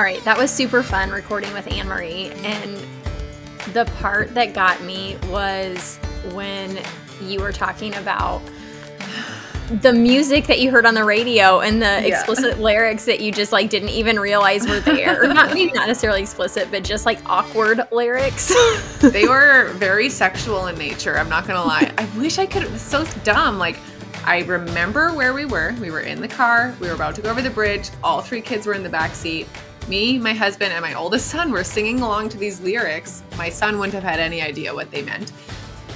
All right, that was super fun recording with Anne Marie. And the part that got me was when you were talking about the music that you heard on the radio and the yeah. explicit lyrics that you just like didn't even realize were there. not maybe not necessarily explicit, but just like awkward lyrics. they were very sexual in nature. I'm not gonna lie. I wish I could. It was so dumb. Like I remember where we were. We were in the car. We were about to go over the bridge. All three kids were in the back seat. Me, my husband, and my oldest son were singing along to these lyrics. My son wouldn't have had any idea what they meant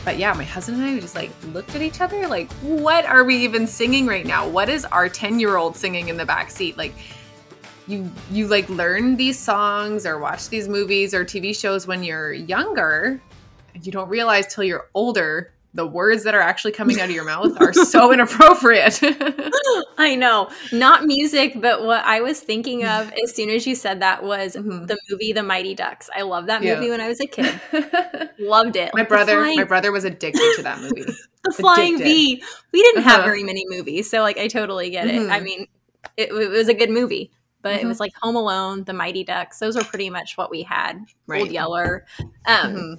but yeah, my husband and I just like looked at each other like, what are we even singing right now? What is our 10 year old singing in the back seat? Like, you you like learn these songs or watch these movies or TV shows when you're younger, and you don't realize till you're older the words that are actually coming out of your mouth are so inappropriate. I know. Not music, but what I was thinking of as soon as you said that was mm-hmm. the movie The Mighty Ducks. I loved that movie yeah. when I was a kid. Loved it. My like brother flying... my brother was addicted to that movie. the Flying V. We didn't have uh-huh. very many movies, so like I totally get mm-hmm. it. I mm-hmm. mean, it, it, was a good movie. But mm-hmm. it was like Home Alone, The Mighty Ducks. Those were pretty much what we had. Right. Old Yeller. Um, mm-hmm.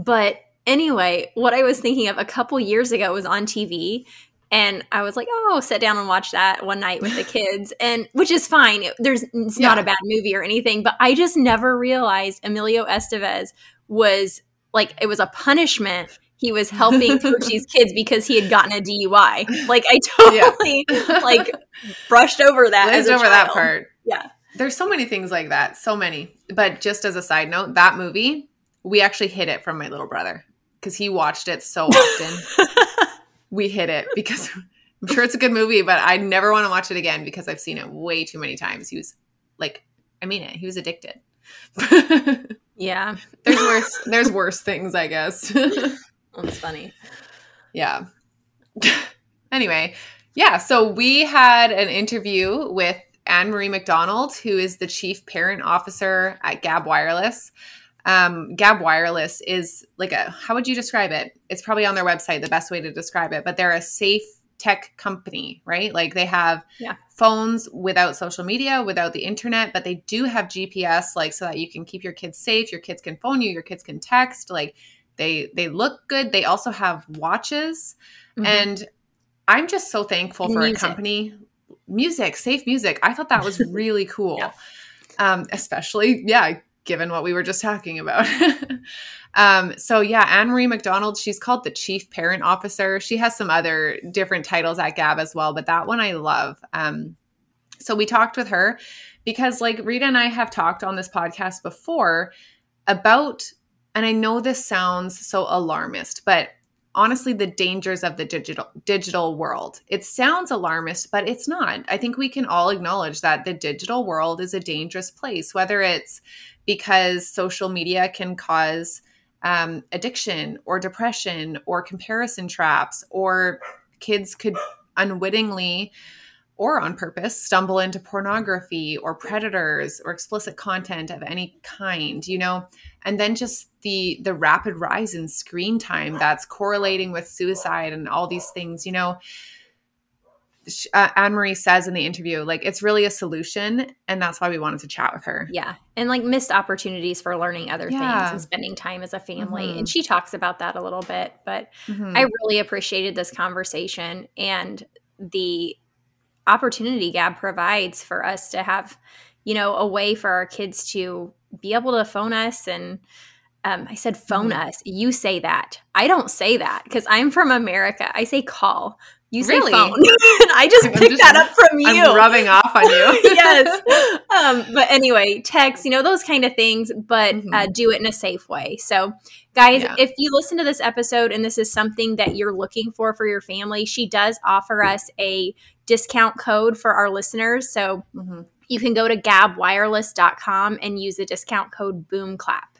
But Anyway, what I was thinking of a couple years ago was on TV and I was like, "Oh, sit down and watch that one night with the kids." And which is fine. There's it's yeah. not a bad movie or anything, but I just never realized Emilio Estevez was like it was a punishment he was helping Cochise kids because he had gotten a DUI. Like I totally yeah. like brushed over that. Glazed over child. that part. Yeah. There's so many things like that. So many. But just as a side note, that movie, we actually hid it from my little brother because he watched it so often. we hit it because I'm sure it's a good movie, but I never want to watch it again because I've seen it way too many times. He was like, I mean it. He was addicted. yeah. There's worse. There's worse things, I guess. That's funny. Yeah. anyway, yeah. So we had an interview with Anne Marie McDonald, who is the chief parent officer at Gabb Wireless um, Gabb Wireless is like a how would you describe it? It's probably on their website the best way to describe it, but they're a safe tech company, right? Like they have yeah. phones without social media, without the internet, but they do have GPS, like so that you can keep your kids safe. Your kids can phone you, your kids can text. Like they they look good. They also have watches, mm-hmm. and I'm just so thankful for music. a company. Music, safe music. I thought that was really cool. yeah. Um, especially, yeah, given what we were just talking about. um, so yeah, Anne Marie McDonald, she's called the chief parent officer. She has some other different titles at Gabb as well, but that one I love. Um, so we talked with her because like Rita and I have talked on this podcast before about, and I know this sounds so alarmist, but honestly the dangers of the digital digital world. It sounds alarmist, but it's not. I think we can all acknowledge that the digital world is a dangerous place, whether it's because social media can cause um, addiction or depression or comparison traps, or kids could unwittingly or on purpose stumble into pornography or predators or explicit content of any kind you know and then just the the rapid rise in screen time that's correlating with suicide and all these things you know uh, Anne Marie says in the interview, like it's really a solution, and that's why we wanted to chat with her. Yeah, and like missed opportunities for learning other yeah. things and spending time as a family, mm-hmm. and she talks about that a little bit. But mm-hmm. I really appreciated this conversation and the opportunity Gabb provides for us to have, you know, a way for our kids to be able to phone us and. Um, I said phone mm-hmm. us. You say that. I don't say that because I'm from America. I say call. You say really? phone. I just I'm picked just, that up from you. I'm rubbing off on you. yes. Um, but anyway, text, you know, those kind of things, but uh, mm-hmm. uh, do it in a safe way. So, guys, yeah. if you listen to this episode and this is something that you're looking for for your family, she does offer us a discount code for our listeners. So, mm-hmm. you can go to gabbwireless.com and use the discount code BOOMCLAP.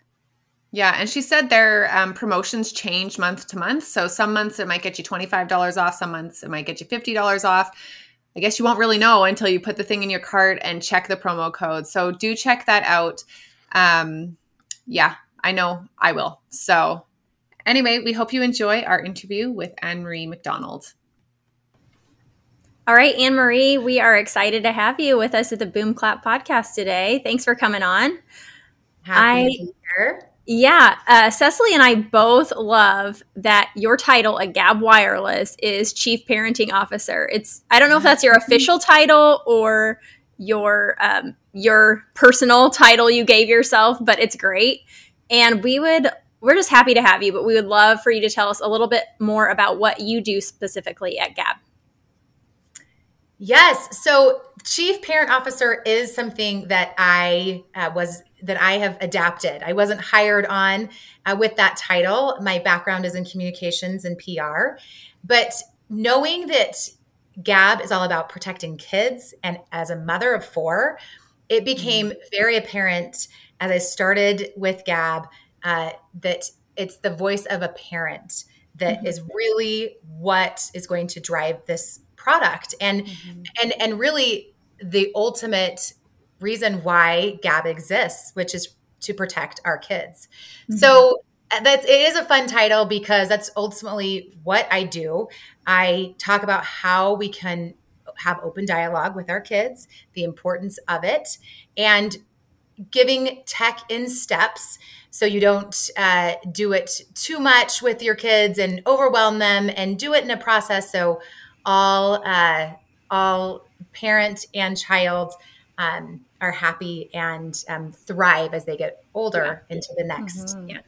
Yeah, and she said their um, promotions change month to month. So some months it might get you $25 off, some months it might get you $50 off. I guess you won't really know until you put the thing in your cart and check the promo code. So do check that out. Um, yeah, I know I will. So anyway, we hope you enjoy our interview with Anne Marie McDonald. All right, Anne Marie, we are excited to have you with us at the Boom Clap podcast today. Thanks for coming on. Happy I, to be here. Yeah, uh, Cecily and I both love that your title at Gabb Wireless is Chief Parenting Officer. It's I don't know if that's your official title or your um, your personal title you gave yourself, but it's great. And we would we're just happy to have you, but we would love for you to tell us a little bit more about what you do specifically at Gabb. Yes. So, chief parent officer is something that I uh, was that I have adapted. I wasn't hired on uh, with that title. My background is in communications and PR, but knowing that Gabb is all about protecting kids, and as a mother of four, it became mm-hmm. very apparent as I started with Gabb uh, that it's the voice of a parent that mm-hmm. is really what is going to drive this product and mm-hmm. and and really the ultimate reason why gabb exists, which is to protect our kids. Mm-hmm. So uh, that's it is a fun title because that's ultimately what I do. I talk about how we can have open dialogue with our kids, the importance of it, and giving tech in steps so you don't uh, do it too much with your kids and overwhelm them and do it in a process so all uh, all parent and child um, are happy and um, thrive as they get older yeah. into the next. Mm-hmm. Yeah.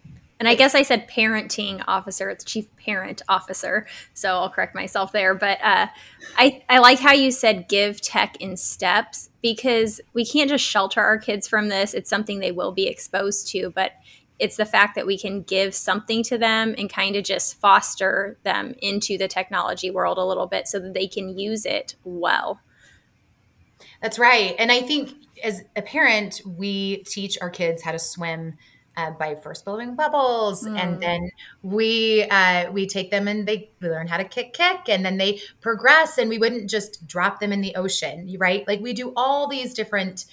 And I guess I said parenting officer. It's chief parent officer. So I'll correct myself there. But uh, I, I like how you said give tech in steps because we can't just shelter our kids from this. It's something they will be exposed to. But it's the fact that we can give something to them and kind of just foster them into the technology world a little bit so that they can use it well. That's right. And I think as a parent, we teach our kids how to swim uh, by first blowing bubbles, mm. and then we uh, we take them and they learn how to kick, kick, and then they progress. And we wouldn't just drop them in the ocean, right? Like we do all these different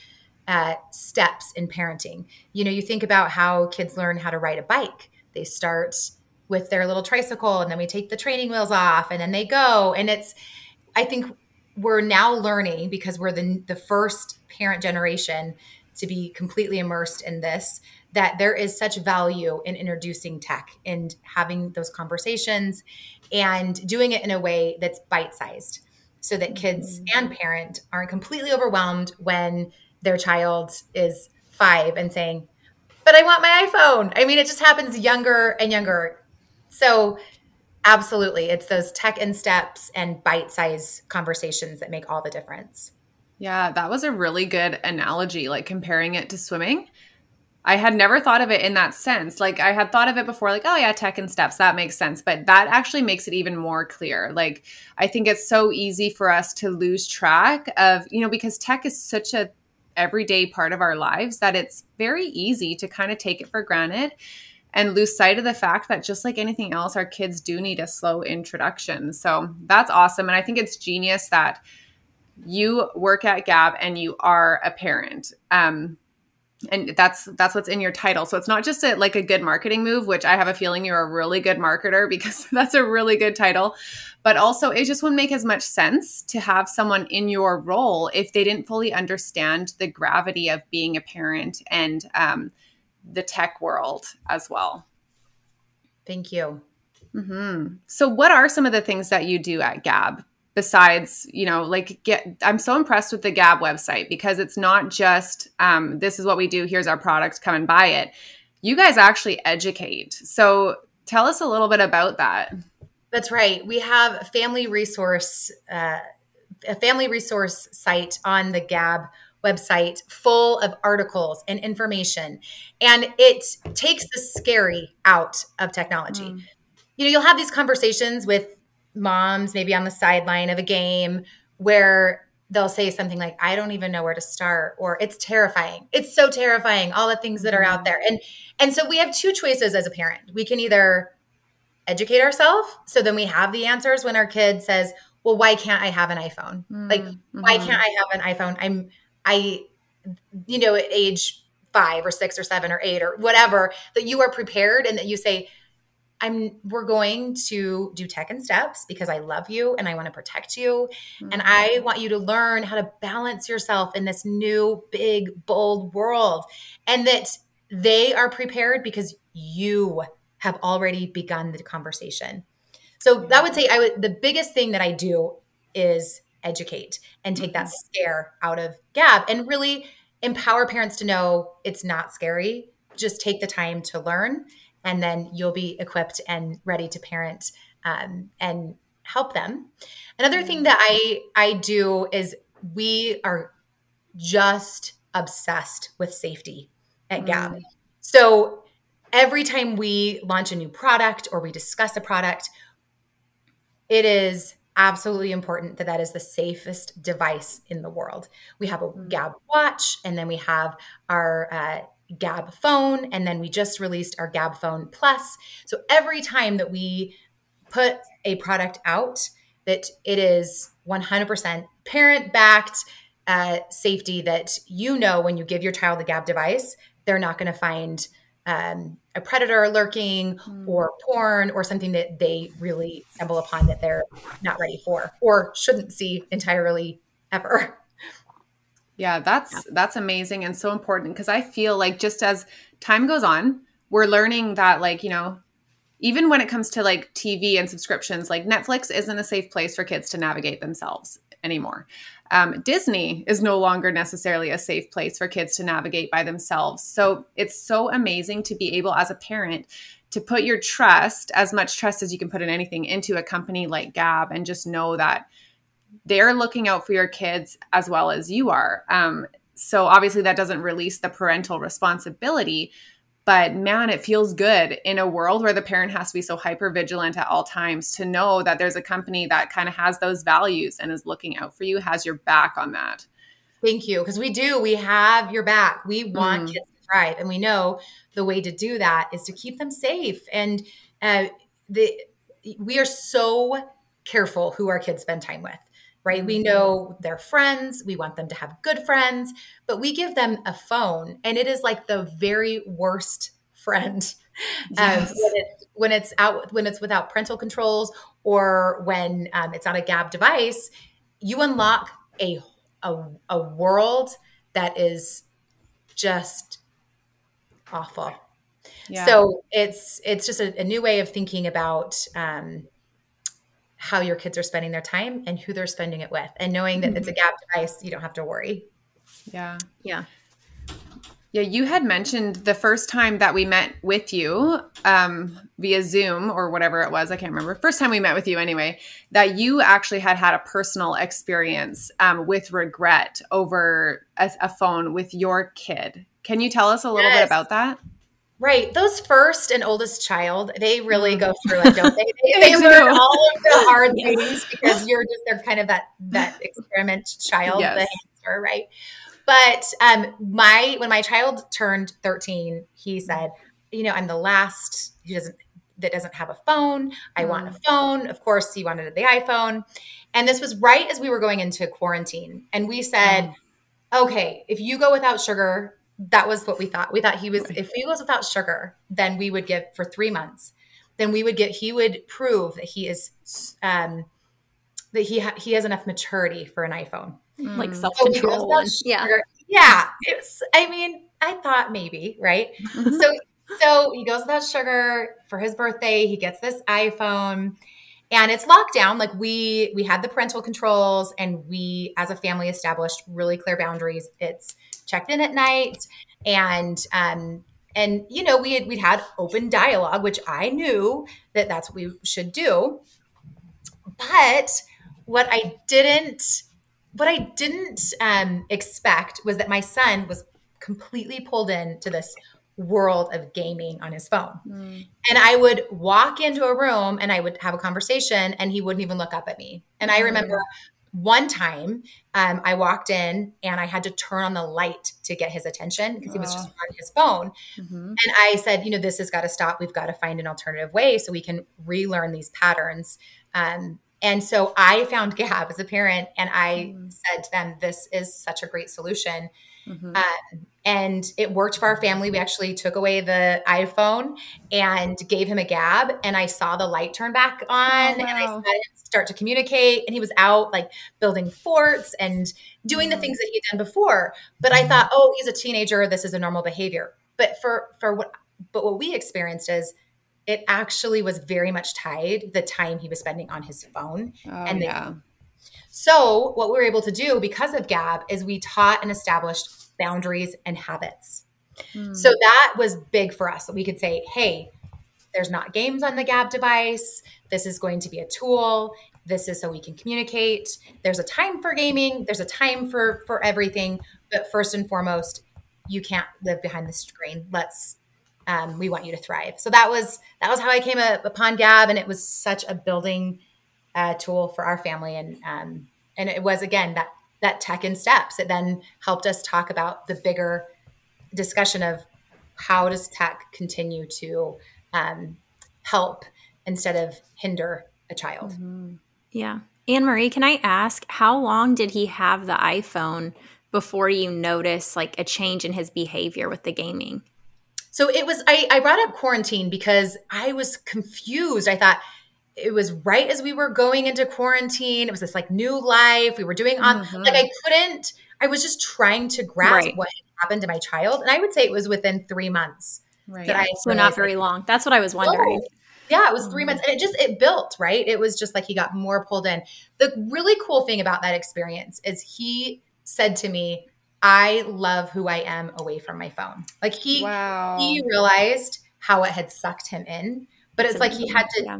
uh, steps in parenting. You know, you think about how kids learn how to ride a bike. They start with their little tricycle and then we take the training wheels off and then they go. And it's, I think we're now learning because we're the, the first parent generation to be completely immersed in this that there is such value in introducing tech and having those conversations and doing it in a way that's bite sized so that kids mm-hmm. and parent aren't completely overwhelmed when their child is five and saying, but I want my iPhone. I mean, it just happens younger and younger. So, absolutely, it's those tech and steps and bite size conversations that make all the difference. Yeah, that was a really good analogy, like comparing it to swimming. I had never thought of it in that sense. Like I had thought of it before, like, oh yeah, tech and steps, that makes sense. But that actually makes it even more clear. Like I think it's so easy for us to lose track of, you know, because tech is such a everyday part of our lives that it's very easy to kind of take it for granted and lose sight of the fact that just like anything else, our kids do need a slow introduction. So that's awesome. And I think it's genius that you work at Gabb and you are a parent. Um, and that's that's what's in your title. So it's not just a like a good marketing move which i have a feeling you're a really good marketer because that's a really good title. But also it just wouldn't make as much sense to have someone in your role if they didn't fully understand the gravity of being a parent and um, the tech world as well. Thank you. Mm-hmm. so what are some of the things that you do at Gabb besides you know like get i'm so impressed with the gabb website because it's not just um, this is what we do here's our product come and buy it. You guys actually educate. So tell us a little bit about that. That's right. We have a family resource uh, a family resource site on the gabb website full of articles and information. And it takes the scary out of technology. Mm. you know you'll have these conversations with moms maybe on the sideline of a game where they'll say something like i don't even know where to start or it's terrifying. It's so terrifying all the things that are out mm-hmm. there. And and so we have two choices as a parent. We can either educate ourselves so then we have the answers when our kid says well why can't i have an iphone? Mm-hmm. like why can't i have an iphone? I'm i you know at age five or six or seven or eight or whatever that you are prepared and that you say I'm we're going to do tech and steps because I love you and I want to protect you mm-hmm. and I want you to learn how to balance yourself in this new big bold world and that they are prepared because you have already begun the conversation. So that would say I would the biggest thing that I do is educate and take that mm-hmm. scare out of Gabb and really empower parents to know it's not scary. Just take the time to learn and then you'll be equipped and ready to parent um, and help them. Another thing that I I do is we are just obsessed with safety at Gabb. Mm. So every time we launch a new product or we discuss a product, it is absolutely important that that is the safest device in the world. We have a mm. Gabb watch, and then we have our uh, Gabb phone, and then we just released our Gabb phone plus. So every time that we put a product out, that it is 100% parent backed uh, safety that you know when you give your child the Gabb device, they're not going to find um, a predator lurking mm. or porn or something that they really stumble upon that they're not ready for or shouldn't see entirely ever. Yeah, that's yeah. that's amazing and so important because I feel like just as time goes on, we're learning that like, you know, even when it comes to like TV and subscriptions, like Netflix isn't a safe place for kids to navigate themselves anymore. Um, Disney is no longer necessarily a safe place for kids to navigate by themselves. So it's so amazing to be able, as a parent, to put your trust, as much trust as you can put in anything, into a company like Gabb and just know that they're looking out for your kids as well as you are. Um, so obviously, that doesn't release the parental responsibility, but man, it feels good in a world where the parent has to be so hyper vigilant at all times to know that there's a company that kind of has those values and is looking out for you, has your back on that. Thank you. Because we do, we have your back. We want mm. kids to thrive. And we know the way to do that is to keep them safe. And uh, the, we are so careful who our kids spend time with right? We mm-hmm. know they're friends. We want them to have good friends, but we give them a phone, and it is like the very worst friend. Yes. Um, when, it, when, it's out, when it's without parental controls, or when um, it's on a Gabb device, you unlock a, a a world that is just awful. Yeah. So it's it's just a, a, new way of thinking about um, how your kids are spending their time and who they're spending it with. And knowing that mm-hmm. it's a mm-hmm. Device, you don't have to worry. Yeah. Yeah. Yeah, you had mentioned the first time that we met with you um, via Zoom or whatever it was. I can't remember. First time we met with you, anyway, that you actually had had a personal experience um, with regret over a, a, phone with your kid. Can you tell us a little yes. bit about that? Right. Those first and oldest child, they really go through it, don't they? They, they learn all of the hard yes. things because you're just they're kind of that that experiment child, yes. the hamster, right? But um my when my child turned 13, he said, you know, I'm the last who doesn't that doesn't have a phone. I mm. want a phone. Of course, he wanted the iPhone. And this was right as we were going into quarantine. And we said, mm. okay, if you go without sugar, that was what we thought. We thought he was, if he was without sugar, then we would give for three months. Then we would get, he would prove that he is, um, that he ha- he has enough maturity for an iPhone, mm. like self control. yeah, yeah. It's. I mean, I thought maybe right. so so he goes without sugar for his birthday. He gets this iPhone, and it's lockdown. Like we we had the parental controls, and we as a family established really clear boundaries. It's checked in at night. And um and you know we had we'd had open dialogue which i knew that that's what we should do. But what i didn't what i didn't um, expect was that my son was completely pulled into this world of gaming on his phone. Mm. and i would walk into a room and i would have a conversation and he wouldn't even look up at me. And i remember one time um, I walked in and I had to turn on the light to get his attention because he was just on his phone. Mm-hmm. And I said, you know, this has got to stop. We've got to find an alternative way so we can relearn these patterns. Um, and so I found Gabb as a parent and I mm. said to them, this is such a great solution. Mm-hmm. Uh, and it worked for our family. We actually took away the iPhone and gave him a gabb, and I saw the light turn back on, oh, wow. and I saw him start to communicate. And he was out like building forts and doing mm-hmm. the things that he'd done before. But I thought, oh, he's a teenager. This is a normal behavior. But for for what but what we experienced is it actually was very much tied the time he was spending on his phone oh, and the, yeah. So what we were able to do because of gabb is we taught and established boundaries, and habits. Mm. So that was big for us. That we could say, hey, there's not games on the Gabb device. This is going to be a tool. This is so we can communicate. There's a time for gaming. There's a time for for everything. But first and foremost, you can't live behind the screen. Let's um, we want you to thrive. So that was that was how I came upon Gabb, and it was such a building uh, tool for our family. And um, and it was again that that tech in steps. It then helped us talk about the bigger discussion of how does tech continue to um, help instead of hinder a child. Mm-hmm. Yeah. Anne Marie, can I ask how long did he have the iPhone before you notice like a change in his behavior with the gaming? So it was, I, I brought up quarantine because I was confused. I thought, it was right as we were going into quarantine. It was this like new life we were doing on. Mm-hmm. Like I couldn't. I was just trying to grasp right. what happened to my child, and I would say it was within three months. Right. That I so not very long. That's what I was wondering. Oh, yeah, it was 3 mm-hmm. months, and it just it built right. It was just like he got more pulled in. The really cool thing about that experience is he said to me, "I love who I am away from my phone." Like he wow. he realized how it had sucked him in, but That's it's amazing. like he had to. Yeah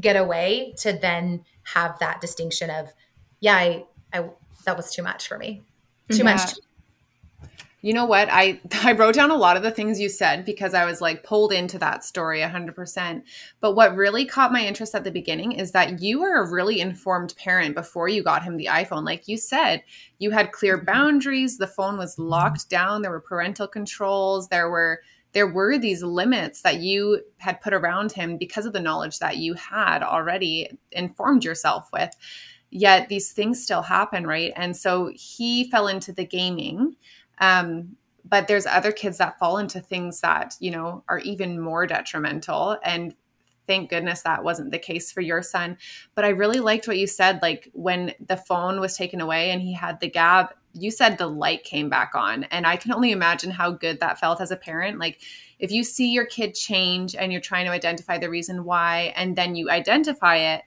get away to then have that distinction of, yeah, I, I that was too much for me. Too yeah. much. You know what? I I wrote down a lot of the things you said because I was like pulled into that story 100%. But what really caught my interest at the beginning is that you were a really informed parent before you got him the iPhone. Like you said, you had clear mm-hmm. boundaries, the phone was locked down, there were parental controls, there were there were these limits that you had put around him because of the knowledge that you had already informed yourself with. Yet these things still happen, right? And so he fell into the gaming. Um, but there's other kids that fall into things that, you know, are even more detrimental. And thank goodness that wasn't the case for your son. But I really liked what you said. Like when the phone was taken away and he had the gabb, you said the light came back on. And I can only imagine how good that felt as a parent. Like if you see your kid change and you're trying to identify the reason why, and then you identify it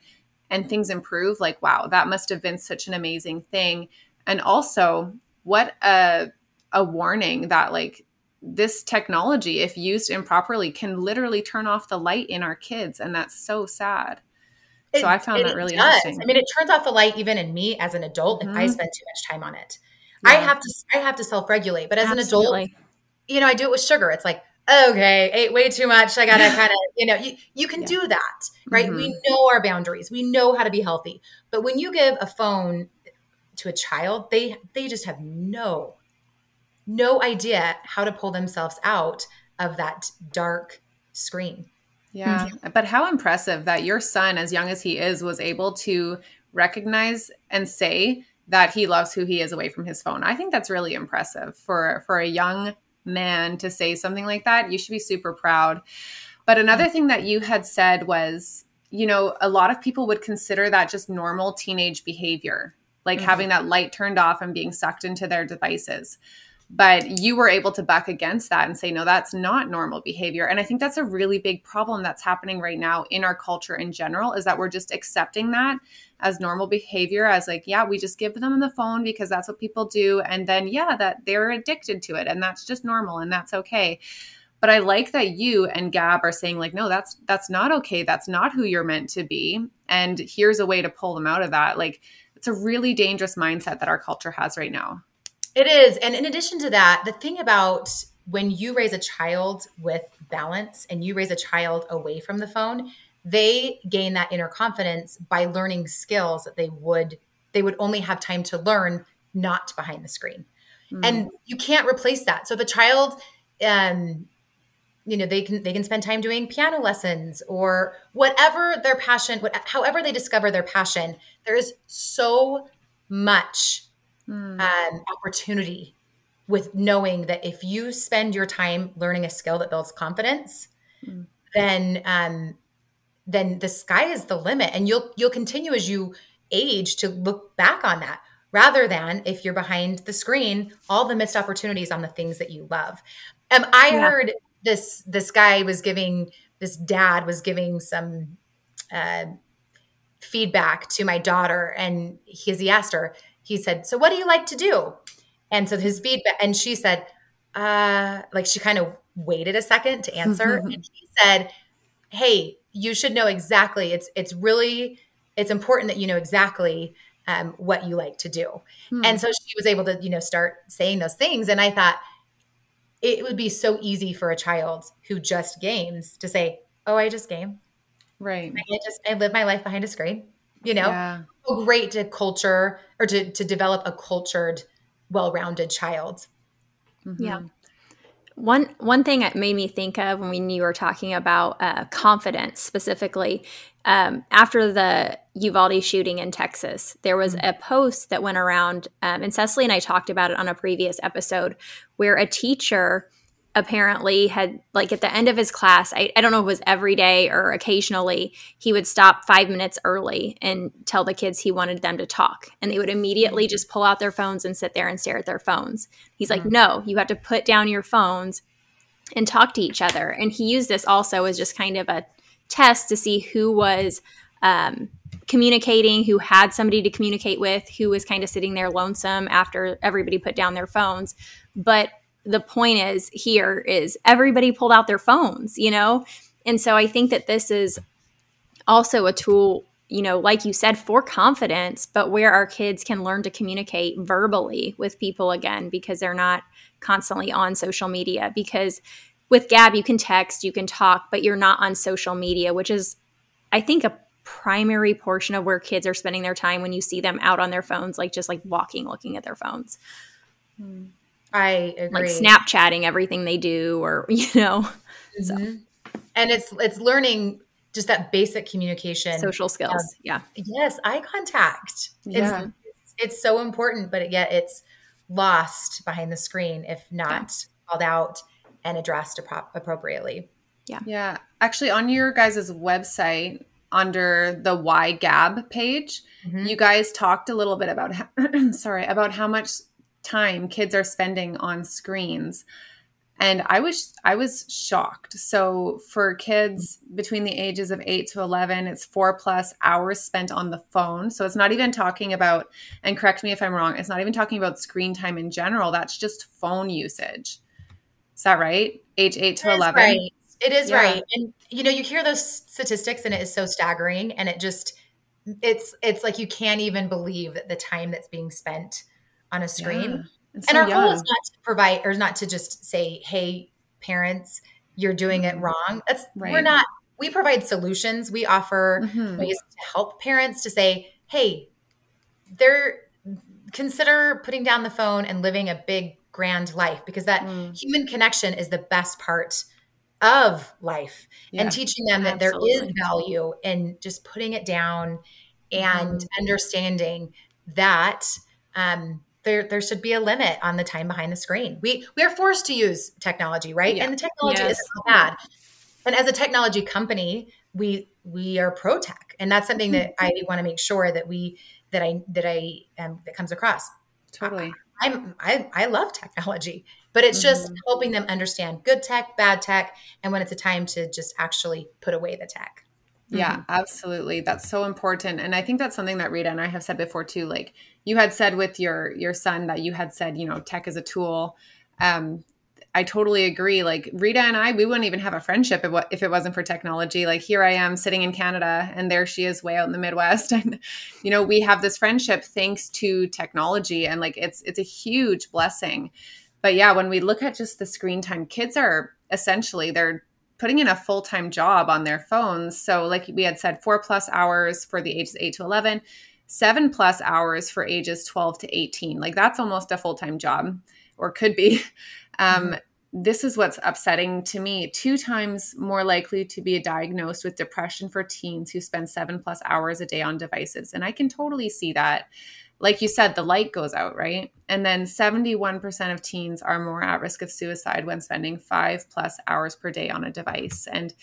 and things improve, like, wow, that must have been such an amazing thing. And also, what a a warning that like this technology, if used improperly, can literally turn off the light in our kids. And that's so sad. It, so I found that really does. interesting. I mean, it turns off the light even in me as an adult mm-hmm. if I mm-hmm. spend too much time on it. Yeah. I have to I have to self-regulate. But as Absolutely. an adult, you know, I do it with sugar. It's like, okay, ate way too much. I gotta kind of, you know, you, you can yeah. do that, right? Mm-hmm. We know our boundaries. We know how to be healthy. But when you give a phone to a child, they they just have no no idea how to pull themselves out of that dark screen. Yeah. Mm-hmm. But how impressive that your son, as young as he is, was able to recognize and say that he loves who he is away from his phone. I think that's really impressive for for a young man to say something like that. You should be super proud. But another thing that you had said was, you know, a lot of people would consider that just normal teenage behavior, like mm-hmm. having that light turned off and being sucked into their devices but you were able to buck against that and say no that's not normal behavior. And i think that's a really big problem that's happening right now in our culture in general is that we're just accepting that as normal behavior as like yeah we just give them the phone because that's what people do and then yeah that they're addicted to it and that's just normal and that's okay. But i like that you and gabb are saying like no that's that's not okay. That's not who you're meant to be and here's a way to pull them out of that. Like it's a really dangerous mindset that our culture has right now it is. And in addition to that, the thing about when you raise a child with balance and you raise a child away from the phone, they gain that inner confidence by learning skills that they would they would only have time to learn not behind the screen. Mm. And you can't replace that. So the child um you know they can they can spend time doing piano lessons or whatever their passion what, however they discover their passion there is so much mm. um, opportunity with knowing that if you spend your time learning a skill that builds confidence, mm. then um, then the sky is the limit, and you'll you'll continue as you age to look back on that rather than if you're behind the screen all the missed opportunities on the things that you love um, i yeah. heard this this guy was giving this dad was giving some uh, feedback to my daughter and he, he asked her he said so what do you like to do? And so his feedback and she said uh like she kind of waited a second to answer and he said hey you should know exactly it's it's really it's important that you know exactly um, what you like to do. Hmm. and so she was able to you know start saying those things and i thought it would be so easy for a child who just games to say oh i just game. Right. I just i live my life behind a screen you know yeah. so great to culture or to, to develop a cultured well-rounded child mm-hmm. yeah one one thing that made me think of when you were talking about uh, confidence specifically um, after the Uvalde shooting in Texas, there was mm-hmm. a post that went around, um, and Cecily and I talked about it on a previous episode, where a teacher apparently had like at the end of his class I, I, don't know if it was every day or occasionally he would stop five minutes early and tell the kids he wanted them to talk and they would immediately mm-hmm. just pull out their phones and sit there and stare at their phones he's like mm-hmm. no you have to put down your phones and talk to each other and he used this also as just kind of a test to see who was um, communicating, who had somebody to communicate with, who was kind of sitting there lonesome after everybody put down their phones. But the point is here is everybody pulled out their phones, you know? And so I think that this is also a tool, you know, like you said, for confidence, but where our kids can learn to communicate verbally with people again because they're not constantly on social media. Because with Gabb, you can text, you can talk, but you're not on social media, which is, I think, a primary portion of where kids are spending their time when you see them out on their phones, like just like walking, looking at their phones. Hmm. I agree. Like Snapchatting everything they do, or you know, mm-hmm. so. and it's it's learning just that basic communication, social skills. Um, yeah. Yes, eye contact. Yeah. It's, it's so important, but yet it's lost behind the screen if not yeah. called out and addressed appropriately. Yeah. Yeah. Actually, on your guys' website, under the why gabb page mm-hmm. you guys talked a little bit about how, sorry about how much time kids are spending on screens. And i was i was shocked. So for kids between the ages of 8 to 11 it's 4 plus hours spent on the phone. So it's not even talking about and correct me if i'm wrong it's not even talking about screen time in general. That's just phone usage. Is that right? Age 8 to 11 right. it is yeah. right. And you know you hear those statistics and it is so staggering and it just it's it's like you can't even believe that the time that's being spent on a screen. Yeah. So and our young. goal is not to provide or not to just say, hey, parents, you're doing it mm-hmm. wrong. That's right. we're not we provide solutions. We offer mm-hmm. ways to help parents to say, hey, they're consider putting down the phone and living a big grand life because that mm. human connection is the best part of life yeah, and teaching them that absolutely. there is value in just putting it down and mm. understanding that um, there there should be a limit on the time behind the screen. We we are forced to use technology, right? Yeah. And the technology yes. isn't bad. And as a technology company, we we are pro tech, and that's something that I want to make sure that we that I that I um, that comes across. Totally. I, I'm I I love technology, but it's mm-hmm. just helping them understand good tech, bad tech, and when it's a time to just actually put away the tech. Yeah, mm-hmm. absolutely. That's so important. And I think that's something that Rita and I have said before too. Like you had said with your your son that you had said, you know, tech is a tool. Um, I totally agree. Like Rita and I, we wouldn't even have a friendship if, if it wasn't for technology. Like here I am sitting in Canada and there she is way out in the Midwest. And, you know, we have this friendship thanks to technology and like it's, it's a huge blessing. But yeah, when we look at just the screen time, kids are essentially, they're putting in a full time job on their phones. So, like we had said, four plus hours for the ages 8 to 11, seven plus hours for ages 12 to 18. Like, that's almost a full time job or could be. Um, mm-hmm. This is what's upsetting to me. Two times more likely to be diagnosed with depression for teens who spend seven plus hours a day on devices. And I can totally see that. Like you said, the light goes out, right? And then 71% of teens are more at risk of suicide when spending five plus hours per day on a device. And,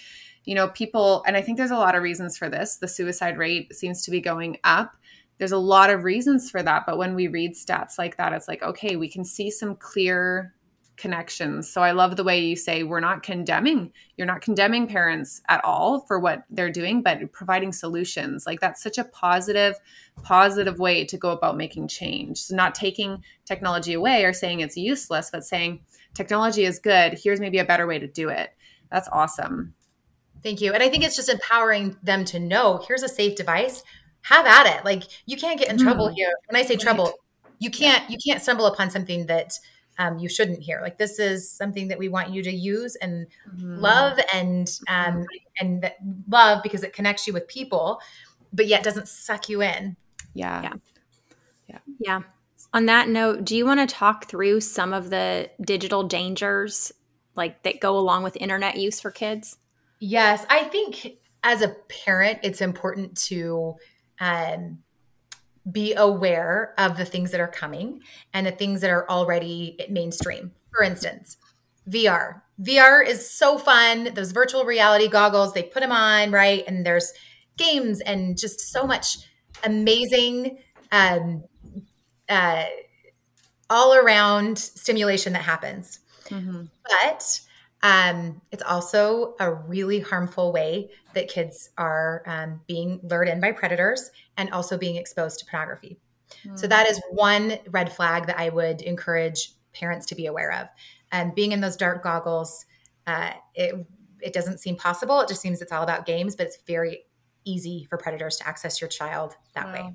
you know, people, and I think there's a lot of reasons for this. The suicide rate seems to be going up. There's a lot of reasons for that. But when we read stats like that, it's like, okay, we can see some clear connections. So I love the way you say we're not condemning, you're not condemning parents at all for what they're doing, but providing solutions. Like that's such a positive, positive way to go about making change. So not taking technology away or saying it's useless, but saying technology is good. Here's maybe a better way to do it. That's awesome. Thank you. And I think it's just empowering them to know here's a safe device. Have at it. Like you can't get in trouble mm. here. When I say right. trouble, you can't you can't stumble upon something that um, you shouldn't hear. Like this is something that we want you to use and mm-hmm. love and um, and that love because it connects you with people, but yet doesn't suck you in. Yeah. Yeah. Yeah. Yeah. On that note, do you want to talk through some of the digital dangers like that go along with internet use for kids? Yes, I think as a parent, it's important to um, be aware of the things that are coming and the things that are already mainstream. For instance, VR. VR is so fun. Those virtual reality goggles, they put them on, right? And there's games and just so much amazing um, uh, all around stimulation that happens. Mm-hmm. But um, it's also a really harmful way that kids are um, being lured in by predators and also being exposed to pornography. Mm. So that is one red flag that I would encourage parents to be aware of. And being in those dark goggles, uh, it it doesn't seem possible. It just seems it's all about games, but it's very easy for predators to access your child that wow. way.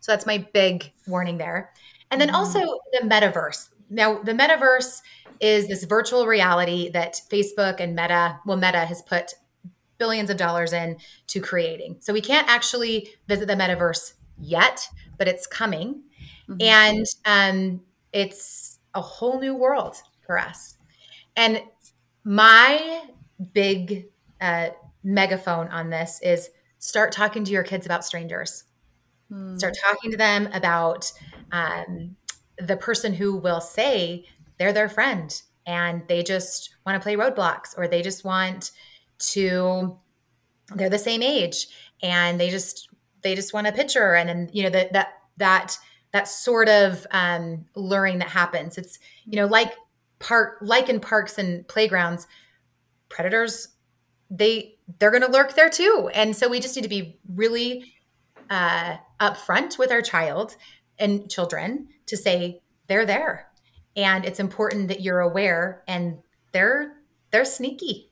So that's my big warning there. And then mm. also the metaverse. Now, the metaverse is this virtual reality that Facebook and Meta, well, Meta has put billions of dollars in to creating. So we can't actually visit the metaverse yet, but it's coming. Mm-hmm. And um, it's a whole new world for us. And my big uh, megaphone on this is start talking to your kids about strangers. Mm. Start talking to them about um, the person who will say they're their friend and they just want to play Roblox or they just want to they're the same age and they just they just want a picture and then you know that that that that sort of um, luring that happens. It's you know like park like in parks and playgrounds predators they they're going to lurk there too. And so we just need to be really uh, upfront with our child and children to say they're there and it's important that you're aware and they're they're sneaky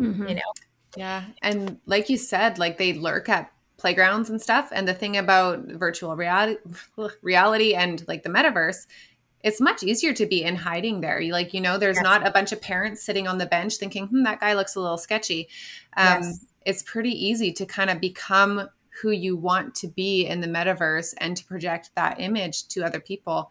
mm-hmm. you know yeah and like you said like they lurk at playgrounds and stuff and the thing about virtual reality reality and like the metaverse it's much easier to be in hiding there. You like, you know, there's not a bunch of parents sitting on the bench thinking, hmm, that guy looks a little sketchy. Um, yes. It's pretty easy to kind of become who you want to be in the metaverse and to project that image to other people.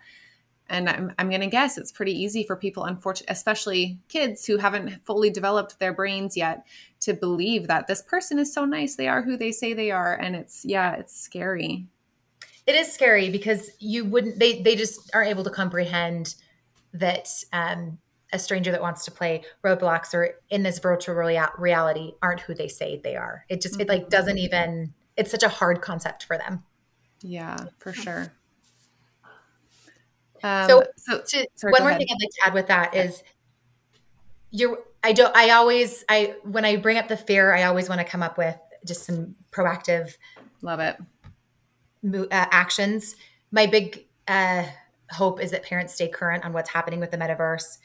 And i'm, I'm going to guess it's pretty easy for people unfortunately especially kids who haven't fully developed their brains yet to believe that this person is so nice they are who they say they are. And it's yeah it's scary. It is scary because you wouldn't they they just aren't able to comprehend that um, a stranger that wants to play Roblox or in this virtual reality aren't who they say they are. It just mm-hmm. it like doesn't even it's such a hard concept for them yeah for sure um, so, so to, sorry, one more ahead. thing I'd like to add with that is you're, I don't, I always, I, when I bring up the fear, I always want to come up with just some proactive, love it, uh, actions. My big uh, hope is that parents stay current on what's happening with the metaverse,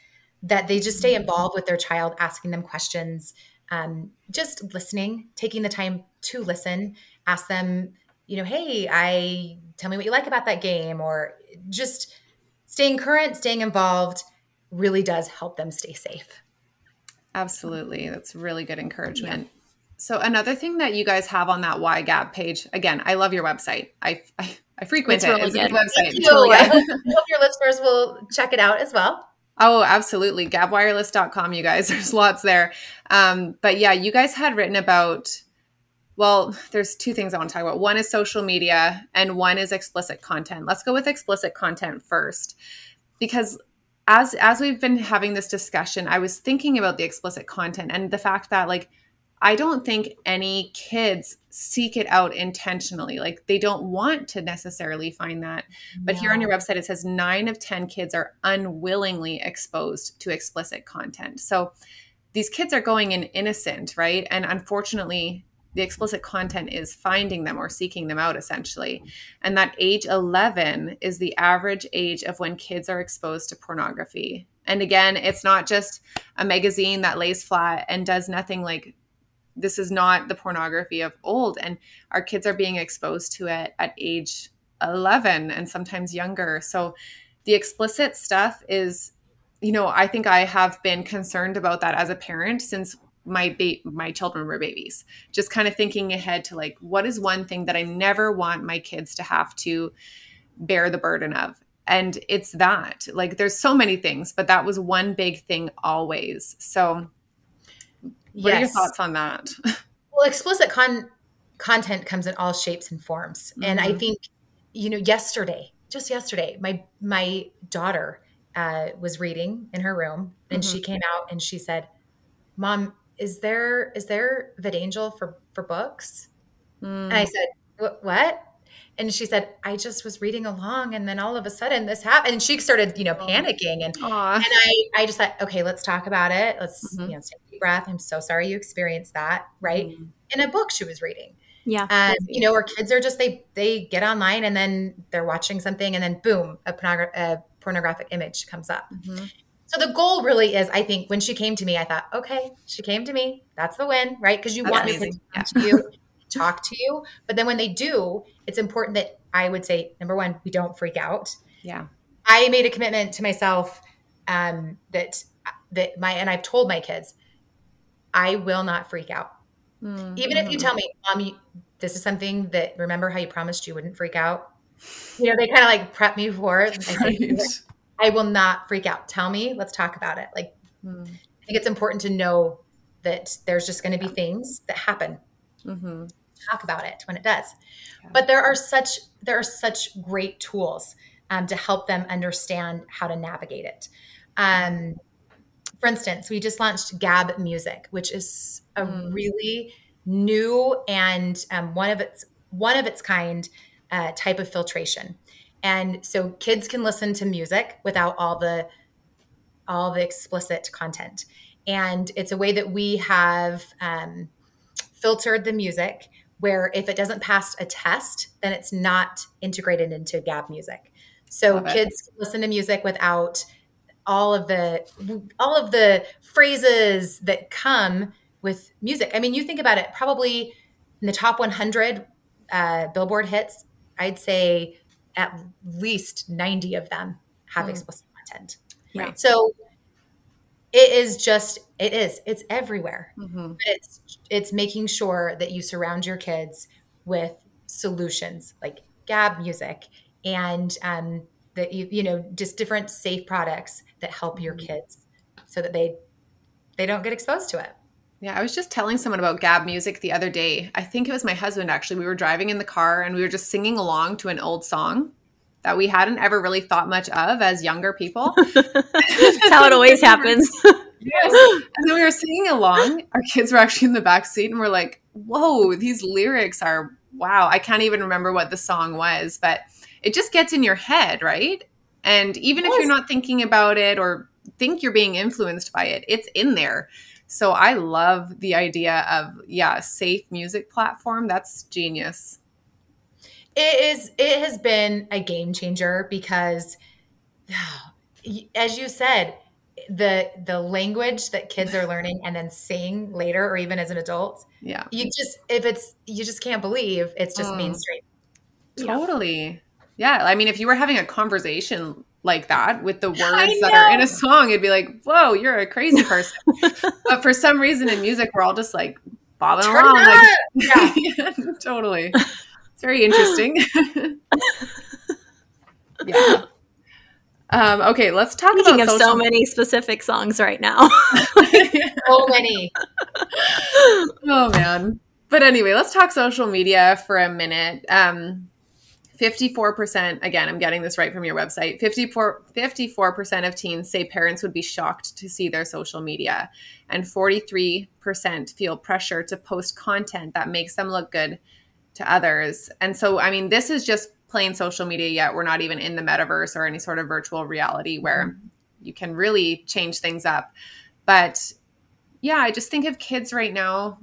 that they just stay mm-hmm. involved with their child, asking them questions, um, just listening, taking the time to listen, ask them, you know, hey, I tell me what you like about that game, or just staying current, staying involved really does help them stay safe. Absolutely. That's really good encouragement. Yeah. So another thing that you guys have on that Why Gabb page, again, I love your website. I I, I frequent it's it. Really it's good. a good website. Thank you. I hope your listeners will check it out as well. Oh, absolutely. Gabbwireless.com, you guys. There's lots there. Um, but yeah, you guys had written about Well, there's two things I want to talk about. One is social media, and one is explicit content. Let's go with explicit content first, because as as we've been having this discussion, I was thinking about the explicit content and the fact that like I don't think any kids seek it out intentionally. Like they don't want to necessarily find that. But no. here on your website, it says nine of 10 kids are unwillingly exposed to explicit content. So these kids are going in innocent, right? And unfortunately, the explicit content is finding them or seeking them out essentially. And that age 11 is the average age of when kids are exposed to pornography. And again, it's not just a magazine that lays flat and does nothing like this is not the pornography of old and our kids are being exposed to it at age 11 and sometimes younger. So the explicit stuff is you know i think i have been concerned about that as a parent since my ba- my children were babies. Just kind of thinking ahead to like what is one thing that i never want my kids to have to bear the burden of? And it's that. Like there's so many things but that was one big thing always. So what yes. are your thoughts on that? Well, explicit con- content comes in all shapes and forms. Mm-hmm. And I mm-hmm. think, you know, yesterday, just yesterday, my my daughter uh, was reading in her room and mm-hmm. she came out and she said, Mom, is there is there VidAngel for for books? Mm. And I said, What? And she said i just was reading along and then all of a sudden this happened and she started you know panicking and Aww. and i i just thought okay let's talk about it let's mm-hmm. you know take a deep breath i'm so sorry you experienced that right mm-hmm. in a book she was reading yeah and you know our kids are just they they get online and then they're watching something and then boom a, pornogra- a pornographic image comes up mm-hmm. So the goal really is, I think, when she came to me, I thought, okay, she came to me. That's the win, right? Because you That's want amazing. me to yeah. you talk to you. But then when they do, it's important that I would say, number one, we don't freak out. Yeah. I made a commitment to myself um, that that my and I've told my kids, I will not freak out. Mm-hmm. Even if you tell me, mom, you, this is something that remember how you promised you wouldn't freak out. You know, they kind of like prep me for it. I, say, I will not freak out. Tell me, let's talk about it. Like, mm. I think it's important to know that there's just going to be things that happen. Mm-hmm talk about it when it does. Yeah. But there are such there are such great tools um, to help them understand how to navigate it. Um, for instance, we just launched Gabb Music, which is a mm. really new and um, one of its one of its kind uh, type of filtration. And so kids can listen to music without all the all the explicit content. And it's a way that we have um, filtered the music where if it doesn't pass a test, then it's not integrated into Gabb music. So kids listen to music without all of the all of the phrases that come with music. I mean, you think about it, probably in the top 100 uh, Billboard hits, I'd say at least 90 of them have mm. explicit content. Yeah. So it is just it is it's everywhere mm-hmm. but it's it's making sure that you surround your kids with solutions like gabb music and um that you you know just different safe products that help your mm-hmm. kids so that they they don't get exposed to it yeah, I was just telling someone about Gabb music the other day. I think it was my husband actually. We were driving in the car and we were just singing along to an old song that we hadn't ever really thought much of as younger people. That's how it always happens. yes. And then we were singing along. Our kids were actually in the back seat and we're like, whoa, these lyrics are wow. I can't even remember what the song was, but it just gets in your head, right? And even yes. if you're not thinking about it or think you're being influenced by it, it's in there. So I love the idea of, yeah, safe music platform. That's genius. It is it has been a game changer because as you said, the the language that kids are learning and then sing later or even as an adult. Yeah. You just if it's you just can't believe it's just mm. mainstream. Totally. Yeah. I mean if you were having a conversation like that with the words that are in a song, it'd be like, whoa, you're a crazy person. but for some reason in music, we're all just like bobbing Turn along. Like, yeah. yeah, totally. It's very interesting. yeah. Um, okay, let's talk Speaking about of social- so many specific songs right now. so many. Oh man. But but anyway, let's talk social media for a minute. Um, 54%, again, I'm getting this right from your website. 54, 54% of teens say parents would be shocked to see their social media. And 43% feel pressure to post content that makes them look good to others. And so, I mean, this is just plain social media yet. We're not even in the metaverse or any sort of virtual reality where mm-hmm. you can really change things up. But yeah, I just think of kids right now.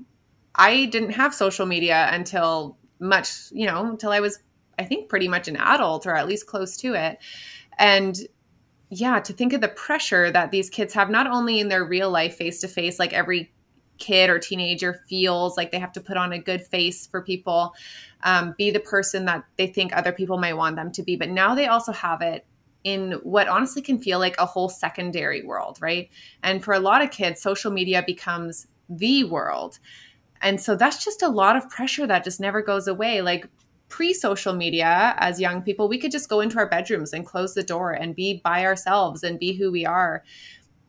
I didn't have social media until much, you know, until I was, I think, pretty much an adult or at least close to it. And yeah, to think of the pressure that these kids have, not only in their real life face to face, like every kid or teenager feels like they have to put on a good face for people, um, be the person that they think other people might want them to be. But now they also have it in what honestly can feel like a whole secondary world, right? And for a lot of kids, social media becomes the world. And so that's just a lot of pressure that just never goes away. Like pre social media, as young people, we could just go into our bedrooms and close the door and be by ourselves and be who we are.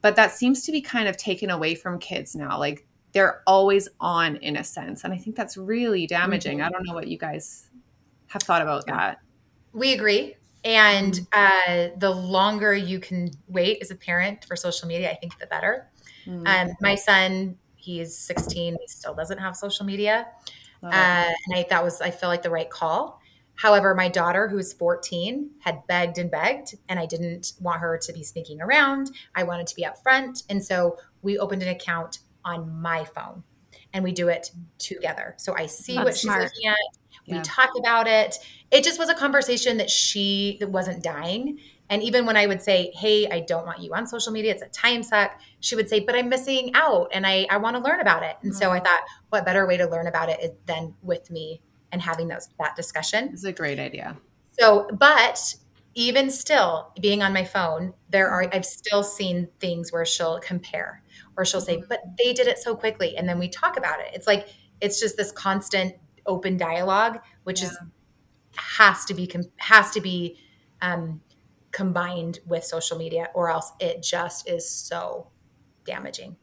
But that seems to be kind of taken away from kids now. Like they're always on in a sense. And I think that's really damaging. Mm-hmm. I don't know what you guys have thought about that. We agree. And mm-hmm. uh, the longer you can wait as a parent for social media, I think the better. Mm-hmm. Um, my son, he's 16, he still doesn't have social media. Uh, and I, that was, I feel like the right call. However, my daughter, who's 14, had begged and begged, and I didn't want her to be sneaking around. I wanted to be upfront. And so we opened an account on my phone and we do it together. So I see That's what she's smart. looking at. We yeah. talk about it. It just was a conversation that she that wasn't dying. And even when I would say, Hey, I don't want you on social media, it's a time suck, she would say, But I'm missing out and I, I want to learn about it. And mm-hmm. so I mm-hmm. thought, what better way to learn about it is than with me and having those that discussion. It's a great idea. So, but even still being on my phone, there are I've still seen things where she'll compare or she'll say, but they did it so quickly. And then we talk about it. It's like, it's just this constant open dialogue, which yeah. is has to be, has to be, um, combined with social media or else it just is so damaging.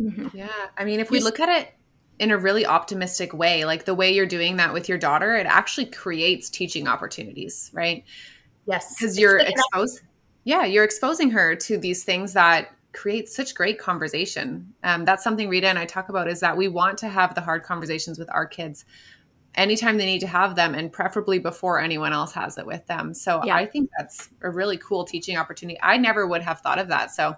Mm-hmm. yeah. I mean, if we look at it in a really optimistic way, like the way you're doing that with your daughter, it actually creates teaching opportunities, right? Yes. Because you're exposed. Yeah, you're exposing her to these things that creates such great conversation. Um, that's something Rita and I talk about is that we want to have the hard conversations with our kids anytime they need to have them and preferably before anyone else has it with them. So yeah. I think that's a really cool teaching opportunity. I never would have thought of that. So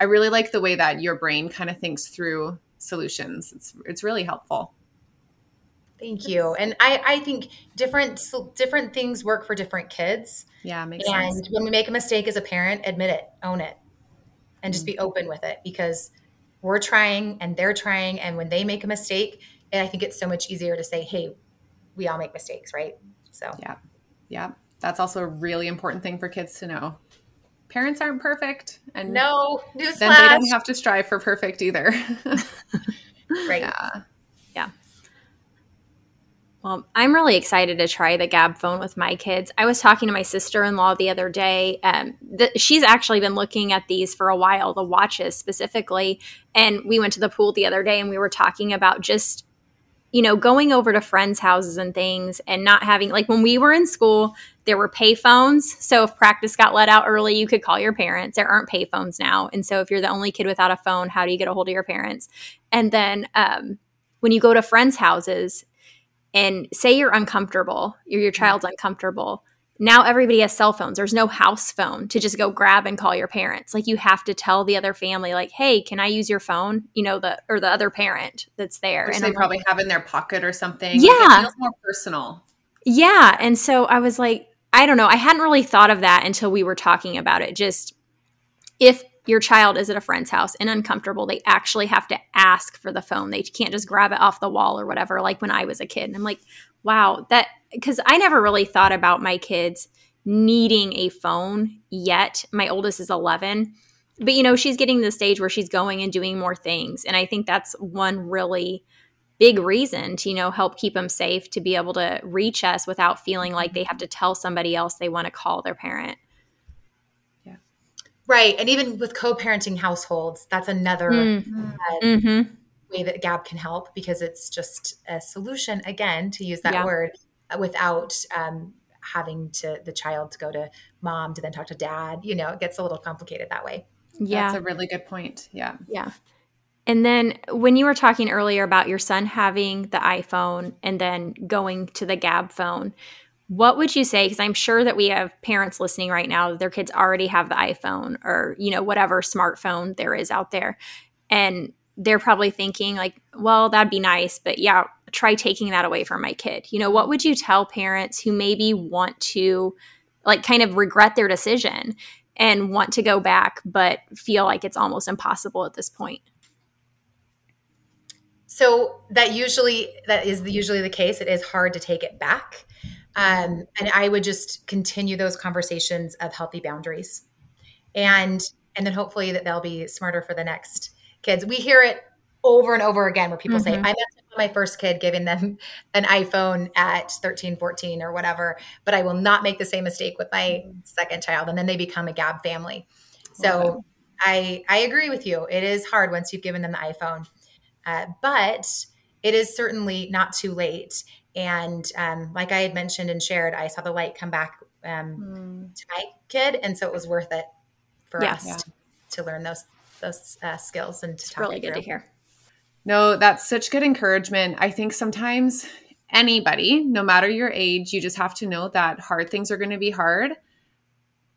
I really like the way that your brain kind of thinks through solutions. It's it's really helpful. Thank you. And I, I think different different things work for different kids. Yeah, makes and sense. when we make a mistake as a parent, admit it, own it and just be mm-hmm. open with it because we're trying and they're trying. And when they make a mistake, and I think it's so much easier to say, hey, we all make mistakes, right? So, yeah. Yeah. That's also a really important thing for kids to know. Parents aren't perfect. And no, then they don't have to strive for perfect either. right. Yeah. Well, I'm really excited to try the Gabb phone with my kids. I was talking to my sister in law the other day. Um, she's actually been looking at these for a while, the watches specifically. And we went to the pool the other day and we were talking about just, you know, going over to friends' houses and things and not having, like when we were in school, there were pay phones. So if practice got let out early, you could call your parents. There aren't pay phones now. And so if you're the only kid without a phone, how do you get a hold of your parents? And then, um, when you go to friends' houses, and say you're uncomfortable, or your mm-hmm. child's uncomfortable. Now everybody has cell phones. There's no house phone to just go grab and call your parents. Like you have to tell the other family, like, "Hey, can I use your phone?" You know, the or the other parent that's there, Which and they I'm probably like, have in their pocket or something. Yeah, like feels more personal. Yeah, and so I was like, I don't know. I hadn't really thought of that until we were talking about it. Just if your child is at a friend's house and uncomfortable, they actually have to ask for the phone. They can't just grab it off the wall or whatever, like when I was a kid. And I'm like, wow, that because I never really thought about my kids needing a phone yet. My oldest is 11, but you know, she's getting to the stage where she's going and doing more things. And I think that's one really big reason to you know help keep them safe to be able to reach us without feeling like they have to tell somebody else they want to call their parent Right. And even with co parenting households, that's another. Mm. Uh, mm-hmm. way that Gabb can help because it's just a solution again to use that yeah. word without um, having to the child to go to mom to then talk to dad. You know, it gets a little complicated that way. Yeah, that's a really good point. Yeah, yeah. And then when you were talking earlier about your son having the iPhone and then going to the Gabb phone, what would you say because i'm sure that we have parents listening right now their kids already have the iphone or you know whatever smartphone there is out there and they're probably thinking like well that'd be nice but yeah try taking that away from my kid. You know what would you tell parents who maybe want to like kind of regret their decision and want to go back but feel like it's almost impossible at this point? So that usually that is usually the case. It is hard to take it back um, and I would just continue those conversations of healthy boundaries. And and then hopefully that they'll be smarter for the next kids. We hear it over and over again where people mm-hmm. say, I messed up my first kid giving them an iPhone at 13, 14 or whatever, but I will not make the same mistake with my second child. And then they become a Gabb family. So I I agree with you. It is hard once you've given them the iPhone. Uh, but it is certainly not too late. And um, like I had mentioned and shared, I saw the light come back um, mm. to my kid, and so it was worth it for yes. us yeah. to, to, learn those those uh, skills and to it's really good to hear. No, that's such good encouragement. I think sometimes anybody, no matter your age, you just have to know that hard things are going to be hard,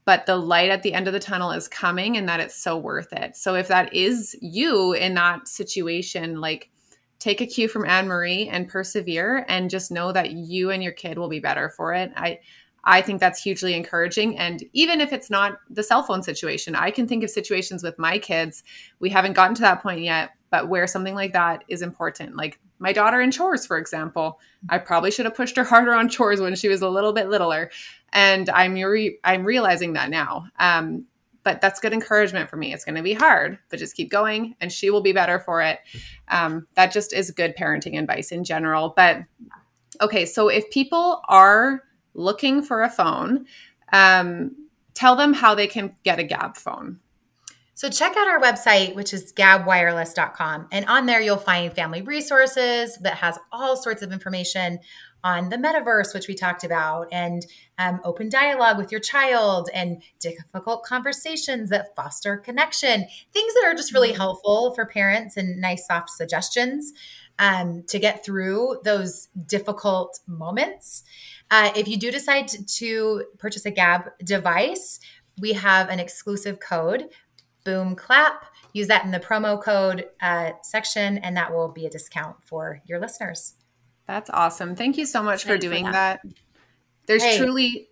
but the light at the end of the tunnel is coming and that it's so worth it. So if that is you in that situation, like take a cue from Anne Marie and persevere and just know that you and your kid will be better for it. I I think that's hugely encouraging. And even if it's not the cell phone situation, I can think of situations with my kids. We haven't gotten to that point yet, but where something like that is important. Like my daughter in chores, for example. I probably should have pushed her harder on chores when she was a little bit littler. And I'm re- I'm realizing that now. Um, but that's good encouragement for me. It's going to be hard, but just keep going and she will be better for it. Um, that just is good parenting advice in general. But okay, so if people are looking for a phone, um, tell them how they can get a Gabb phone. So check out our website, which is gabbwireless.com. And on there, you'll find family resources that has all sorts of information on the metaverse, which we talked about, and um, open dialogue with your child, and difficult conversations that foster connection. Things that are just really mm-hmm. helpful for parents and nice, soft suggestions um, to get through those difficult moments. Uh, if you do decide to purchase a Gabb device, we have an exclusive code, Boom Clap. Use that in the promo code uh, section, and that will be a discount for your listeners. That's awesome. Thank you so much Thanks for doing for that. that. There's hey. truly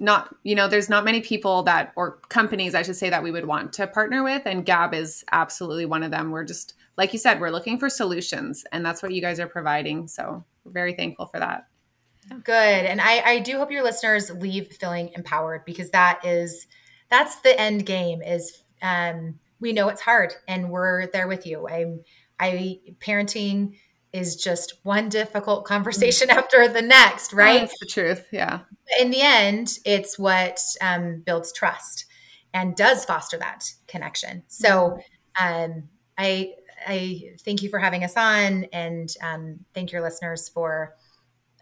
not, you know, there's not many people that, or companies, I should say, that we would want to partner with. And Gabb is absolutely one of them. We're just, like you said, we're looking for solutions, and that's what you guys are providing. So we're very thankful for that. Good. And I, I do hope your listeners leave feeling empowered because that is, that's the end game is, um, we know it's hard and we're there with you. I'm, I parenting is just one difficult conversation mm. after the next, right? That's the truth. Yeah. In the end, it's what um, builds trust and does foster that connection. So, um, I I thank you for having us on, and um, thank your listeners for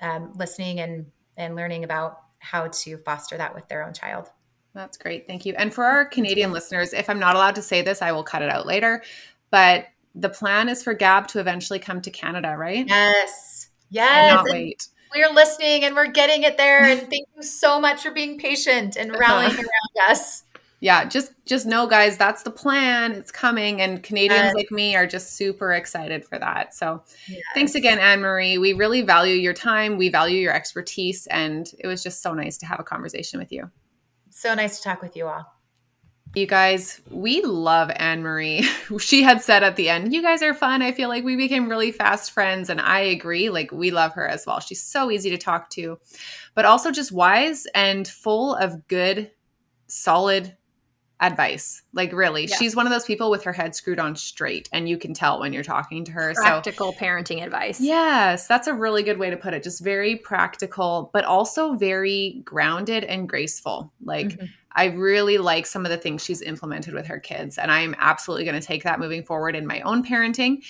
um, listening and and learning about how to foster that with their own child. That's great. Thank you. And for our Canadian listeners, if I'm not allowed to say this, I will cut it out later. But the plan is for Gabb to eventually come to Canada, right? Yes. Yes. Wait. We're listening and we're getting it there. And thank you so much for being patient and uh-huh. rallying around us. Yeah, just just know guys, that's the plan. It's coming and Canadians yes. like me are just super excited for that. So yes. thanks again Anne Marie. We really value your time, we value your expertise and it was just so nice to have a conversation with you. So nice to talk with you all. You guys, we love Anne Marie. She had said at the end, You guys are fun. I feel like we became really fast friends. And I agree. Like, we love her as well. She's so easy to talk to, but also just wise and full of good, solid advice. Like really, yeah. she's one of those people with her head screwed on straight, and you can tell when you're talking to her. So practical so, parenting advice. Yes, that's a really good way to put it. Just very practical, but also very grounded and graceful. Like. Mm-hmm. I really like some of the things she's implemented with her kids, and I'm absolutely going to take that moving forward in my own parenting.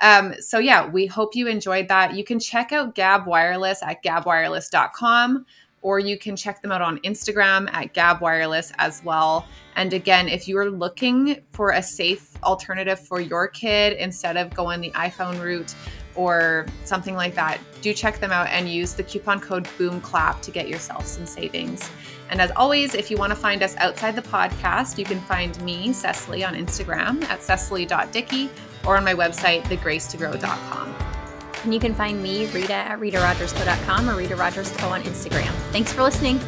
Um, so, yeah, we hope you enjoyed that. You can check out Gabb Wireless at gabbwireless.com or you can check them out on Instagram at Gabb Wireless as well. And again, if you are looking for a safe alternative for your kid instead of going the iPhone route or something like that, do check them out and use the coupon code BOOMCLAP to get yourself some savings. And as always, if you want to find us outside the podcast, you can find me, Cecily, on Instagram at cecily.dickey or on my website, thegracetogrow.com. And you can find me, Rita, at ritarogersco.com or Rita Rogers Co on Instagram. Thanks for listening.